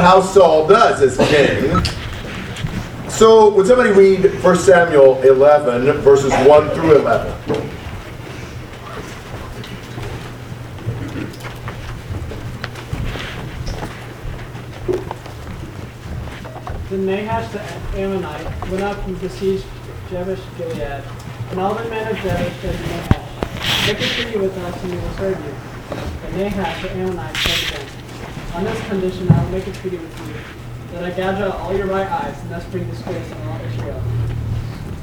how Saul does as king. So, would somebody read 1 Samuel 11, verses 1 through 11? Then Nahash the Ammonite went up and besieged Jabesh Gilead. And all the men of Jabesh said to Nahash, Make a treaty with us and we will serve you. But Nahash the Ammonite said On this condition I will make a treaty with you, that I gouge out all your right eyes, and thus bring disgrace on all Israel.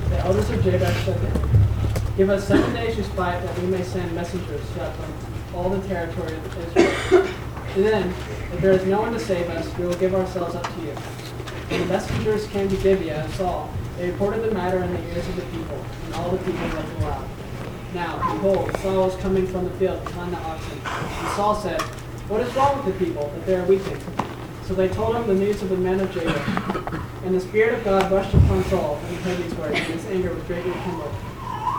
The elders of Jabesh said to Give us seven days respite that we may send messengers throughout all the territory of Israel. And then, if there is no one to save us, we will give ourselves up to you. When the messengers came to Gibeah and Saul, they reported the matter in the ears of the people, and all the people wept aloud. Now, behold, Saul was coming from the field behind the oxen. And Saul said, What is wrong with the people, that they are weeping? So they told him the news of the men of Jabesh. And the Spirit of God rushed upon Saul when he heard these words, and his anger was greatly kindled.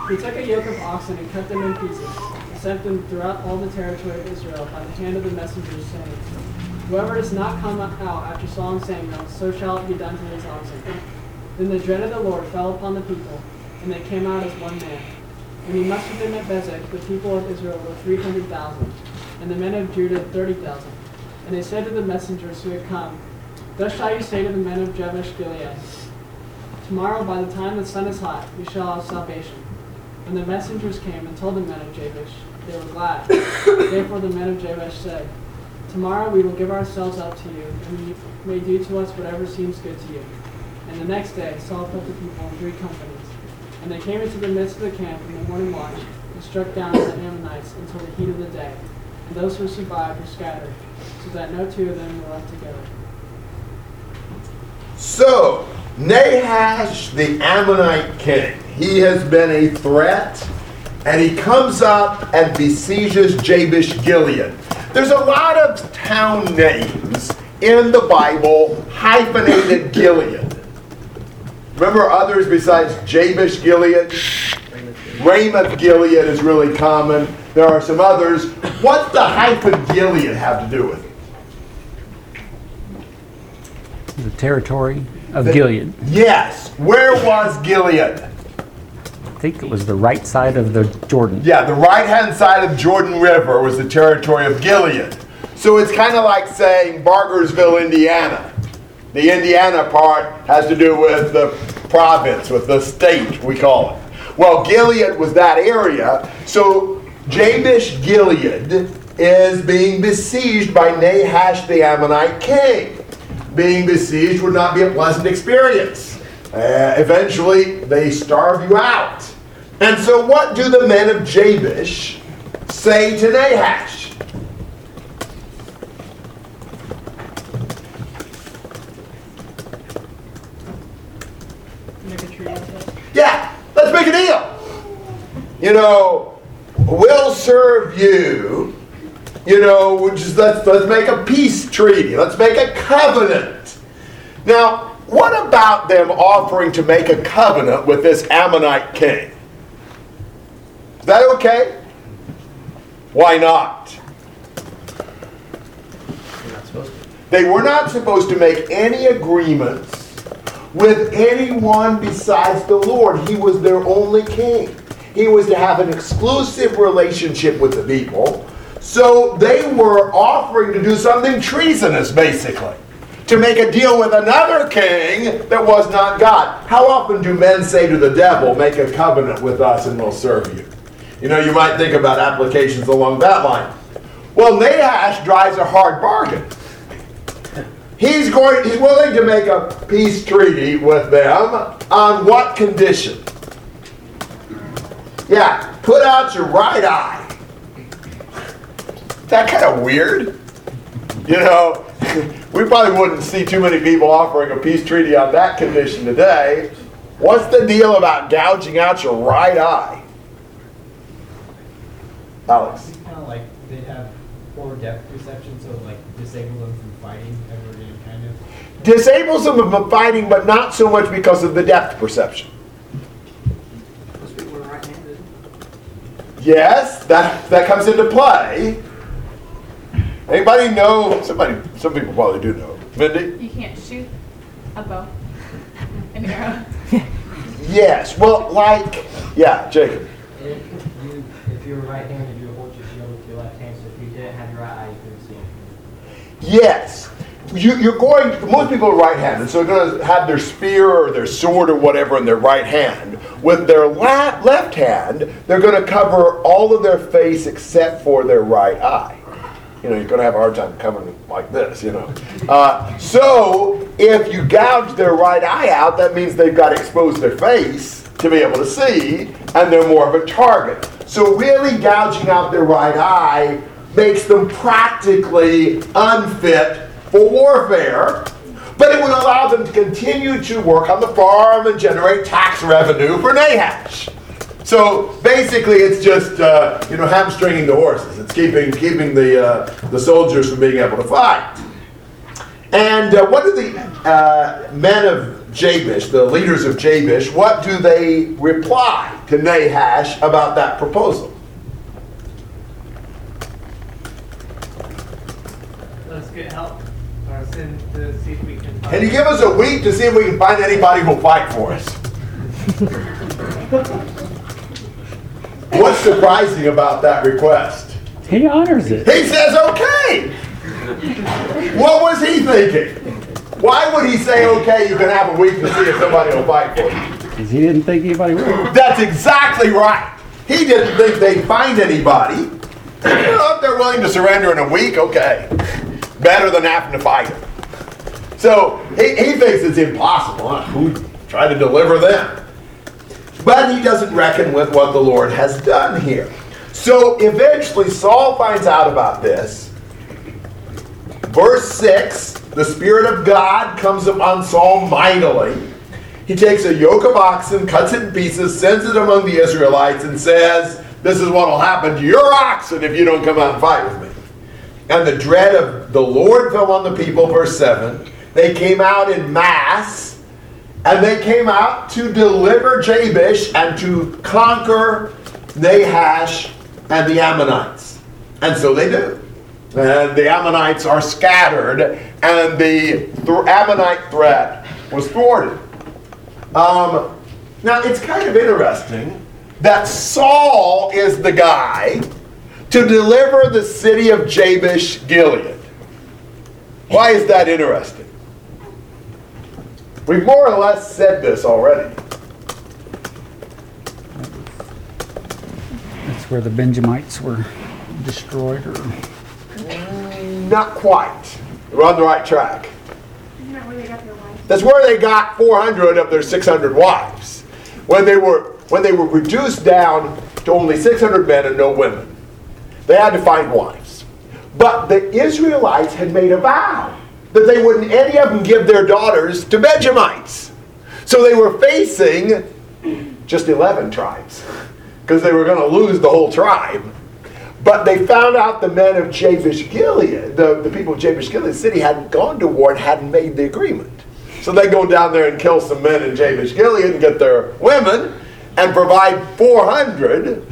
He took a yoke of oxen and cut them in pieces, and sent them throughout all the territory of Israel by the hand of the messengers, saying, Whoever does not come out after Saul and Samuel, so shall it be done to his oxen. Then the dread of the Lord fell upon the people, and they came out as one man. And he mustered them at Bezek, the people of Israel were three hundred thousand, and the men of Judah thirty thousand. And they said to the messengers who had come, Thus shall you say to the men of Jabesh Gilead, Tomorrow, by the time the sun is hot, we shall have salvation. When the messengers came and told the men of Jabesh, they were glad. Therefore the men of Jabesh said, Tomorrow we will give ourselves up to you, and you may do to us whatever seems good to you. And the next day Saul put the people in three companies. And they came into the midst of the camp in the morning watch, and struck down the Ammonites until the heat of the day. Those who survived were scattered, so that no two of them were left together. So, Nahash the Ammonite king, he has been a threat, and he comes up and besieges Jabesh Gilead. There's a lot of town names in the Bible hyphenated Gilead. Remember others besides Jabesh Gilead? Ramoth Gilead is really common. There are some others. What's the hyphen Gilead have to do with it? The territory of Gilead. Yes. Where was Gilead? I think it was the right side of the Jordan. Yeah, the right hand side of Jordan River was the territory of Gilead. So it's kind of like saying Bargersville, Indiana. The Indiana part has to do with the province, with the state, we call it. Well, Gilead was that area. So Jabesh Gilead is being besieged by Nahash the Ammonite king. Being besieged would not be a pleasant experience. Uh, eventually, they starve you out. And so, what do the men of Jabesh say to Nahash? Make a treaty with us. Yeah, let's make a deal. You know, we'll serve you. You know, we'll just let's let's make a peace treaty. Let's make a covenant. Now, what about them offering to make a covenant with this Ammonite king? Is that okay? Why not? They were not supposed to make any agreements with anyone besides the Lord. He was their only king. He was to have an exclusive relationship with the people. So they were offering to do something treasonous, basically. To make a deal with another king that was not God. How often do men say to the devil, Make a covenant with us and we'll serve you? You know, you might think about applications along that line. Well, Nahash drives a hard bargain. He's going he's willing to make a peace treaty with them on what condition? Yeah, put out your right eye. That kind of weird. You know, we probably wouldn't see too many people offering a peace treaty on that condition today. What's the deal about gouging out your right eye? Alex. It's Kind of like they have poor depth perception, so like disable them from fighting ever again, kind of. Disables them from fighting, but not so much because of the depth perception. Most people are right-handed. Yes, that, that comes into play. Anybody know? Somebody, some people probably do know. Mindy? You can't shoot a bow, an arrow. Yes. Well, like, yeah, Jacob. If you, if you were right-handed, you would hold your shield with your left hand, so if you didn't have your right eye, you couldn't see anything. Yes. You, you're going, most people are right-handed, so they're going to have their spear or their sword or whatever in their right hand. With their la- left hand, they're going to cover all of their face except for their right eye. You know, you're going to have a hard time covering like this, you know. Uh, so, if you gouge their right eye out, that means they've got to expose their face to be able to see, and they're more of a target. So, really gouging out their right eye makes them practically unfit for warfare, but it would allow them to continue to work on the farm and generate tax revenue for Nahash. So basically, it's just uh, you know hamstringing the horses. It's keeping keeping the uh, the soldiers from being able to fight. And uh, what do the uh, men of Jabesh, the leaders of Jabesh, what do they reply to Nahash about that proposal? Let's get help, or send to see if we can. Can you give us a week to see if we can find anybody who'll fight for us? What's surprising about that request? He honors it. He says, okay. What was he thinking? Why would he say, okay, you can have a week to see if somebody will fight for you? Because he didn't think anybody would. That's exactly right. He didn't think they'd find anybody. You know, if they're willing to surrender in a week, okay. Better than having to fight them. So he, he thinks it's impossible. Who try to deliver them? But he doesn't reckon with what the Lord has done here. So eventually Saul finds out about this. Verse 6 the Spirit of God comes upon Saul mightily. He takes a yoke of oxen, cuts it in pieces, sends it among the Israelites, and says, This is what will happen to your oxen if you don't come out and fight with me. And the dread of the Lord fell on the people, verse 7. They came out in mass, and they came out to deliver Jabesh and to conquer Nahash and the Ammonites. And so they do. And the Ammonites are scattered, and the th- Ammonite threat was thwarted. Um, now, it's kind of interesting that Saul is the guy to deliver the city of Jabesh Gilead. Why is that interesting? We've more or less said this already. That's where the Benjamites were destroyed or Not quite. We're on the right track. Isn't that where they got their wives? That's where they got 400 of their 600 wives. When they were when they were reduced down to only 600 men and no women, they had to find wives. But the Israelites had made a vow that they wouldn't any of them give their daughters to Benjamites. So they were facing just 11 tribes because they were going to lose the whole tribe. But they found out the men of Jabesh Gilead, the, the people of Jabesh Gilead city, hadn't gone to war and hadn't made the agreement. So they go down there and kill some men in Jabesh Gilead and get their women and provide 400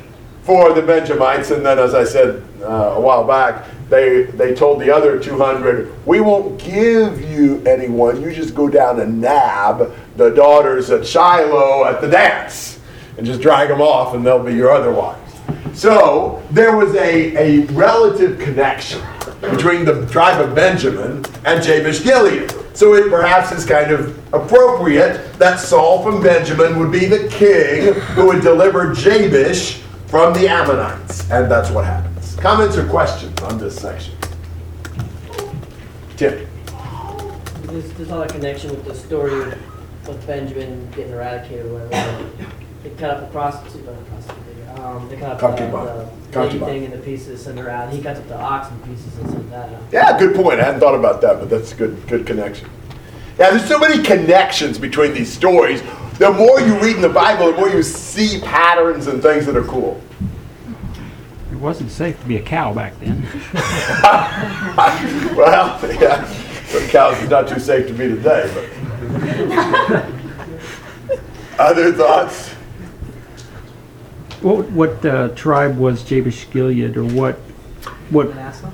for the Benjamites. And then, as I said uh, a while back, they, they told the other 200, We won't give you anyone. You just go down and nab the daughters at Shiloh at the dance and just drag them off, and they'll be your other wives. So there was a, a relative connection between the tribe of Benjamin and Jabesh Gilead. So it perhaps is kind of appropriate that Saul from Benjamin would be the king who would deliver Jabesh from the Ammonites. And that's what happens. Comments or questions on this section? Tim. There's, there's not a connection with the story of, Benjamin getting eradicated or whatever. They cut up the prostitute, not prostitute, um, they cut up Concubine. the, the Concubine. thing into pieces, her out. He cuts up the ox in pieces and sends that out. Yeah, good point. I hadn't thought about that, but that's a good, good connection. Yeah, there's so many connections between these stories. The more you read in the Bible, the more you see patterns and things that are cool. It wasn't safe to be a cow back then. Well, yeah, some cows are not too safe to be today, but. Other thoughts? What what uh, tribe was Jabesh Gilead or what what Manasseh?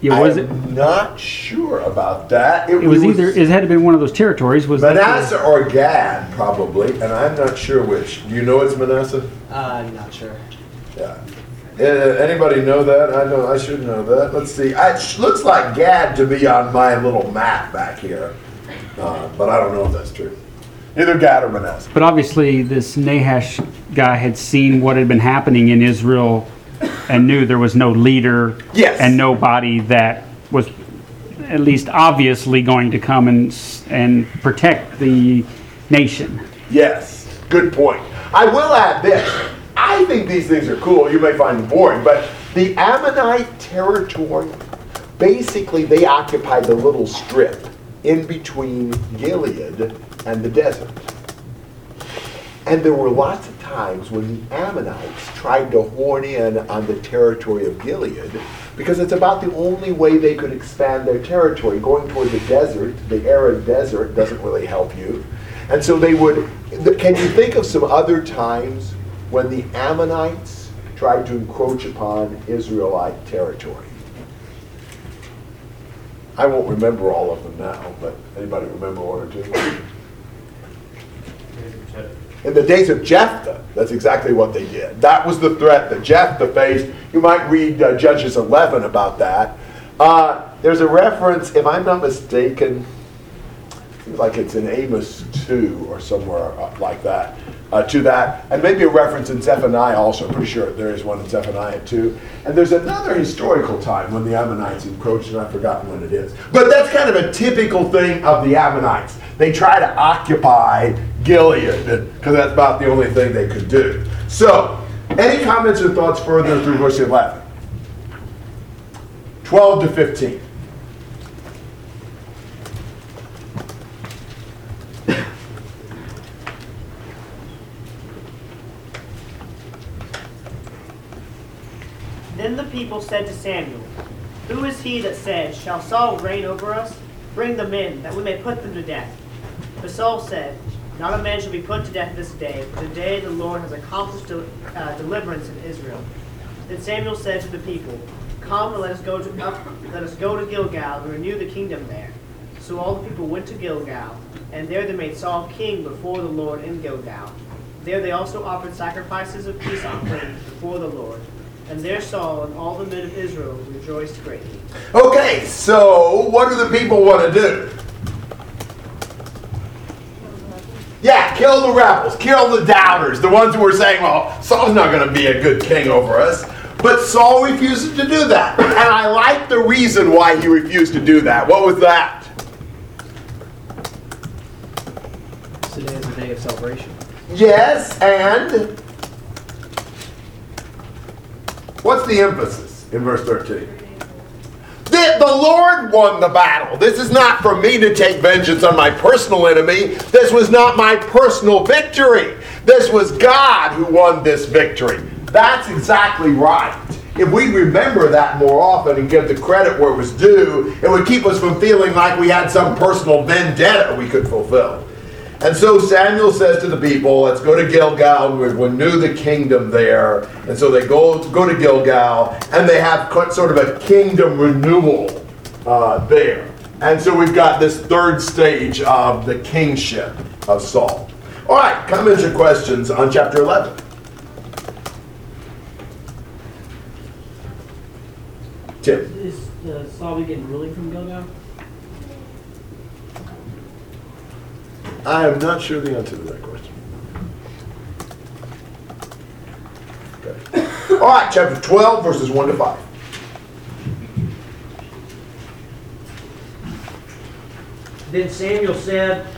Yeah, was it? I'm not sure about that. It was either, it had to be one of those territories, was that the- Manasseh or Gad, probably, and I'm not sure which. Do you know it's Manasseh? Uh, I'm not sure. Yeah. Uh, anybody know that? I know. I should know that. Let's see. I, it looks like Gad to be on my little map back here, uh, but I don't know if that's true. Either Gad or Manasseh. But obviously, this Nahash guy had seen what had been happening in Israel and knew there was no leader Yes. and nobody that was at least obviously going to come and, and protect the nation. Yes, good point. I will add this. I think these things are cool. You may find them boring, but the Ammonite territory, basically, they occupied the little strip in between Gilead and the desert. And there were lots of times when the Ammonites tried to horn in on the territory of Gilead because it's about the only way they could expand their territory. Going toward the desert, the arid desert, doesn't really help you. And so they would. Can you think of some other times when the Ammonites tried to encroach upon Israelite territory? I won't remember all of them now, but anybody remember one or two? In the days of Jephthah, that's exactly what they did. That was the threat that Jephthah faced. You might read uh, Judges 11 about that. Uh, there's a reference, if I'm not mistaken, like it's in Amos 2 or somewhere uh, like that, uh, to that. And maybe a reference in Zephaniah also. I'm pretty sure there is one in Zephaniah too. And there's another historical time when the Ammonites encroached, and I've forgotten when it is. But that's kind of a typical thing of the Ammonites. They try to occupy Gilead because that's about the only thing they could do. So, any comments or thoughts further through verse 11? 12 to 15. Then the people said to Samuel, Who is he that said, Shall Saul reign over us? Bring them in, that we may put them to death. But Saul said, Not a man shall be put to death this day, for today the Lord has accomplished de- uh, deliverance in Israel. Then Samuel said to the people, Come and let us go to let us go to Gilgal and renew the kingdom there. So all the people went to Gilgal, and there they made Saul king before the Lord in Gilgal. There they also offered sacrifices of peace offerings before the Lord. And there Saul and all the men of Israel rejoiced greatly. Okay, so what do the people want to do? Yeah, kill the rebels, kill the doubters, the ones who were saying, well, Saul's not going to be a good king over us. But Saul refuses to do that. And I like the reason why he refused to do that. What was that? Today is a day of celebration. Yes, and what's the emphasis in verse 13? The, the Lord won the battle. This is not for me to take vengeance on my personal enemy. This was not my personal victory. This was God who won this victory. That's exactly right. If we remember that more often and give the credit where it was due, it would keep us from feeling like we had some personal vendetta we could fulfill. And so Samuel says to the people, let's go to Gilgal we renew the kingdom there. And so they go, go to Gilgal and they have sort of a kingdom renewal uh, there. And so we've got this third stage of the kingship of Saul. All right, comments or questions on chapter 11? Tim. Is uh, Saul begin ruling from Gilgal? I am not sure the answer to that question. Okay. All right, chapter 12, verses 1 to 5. Then Samuel said,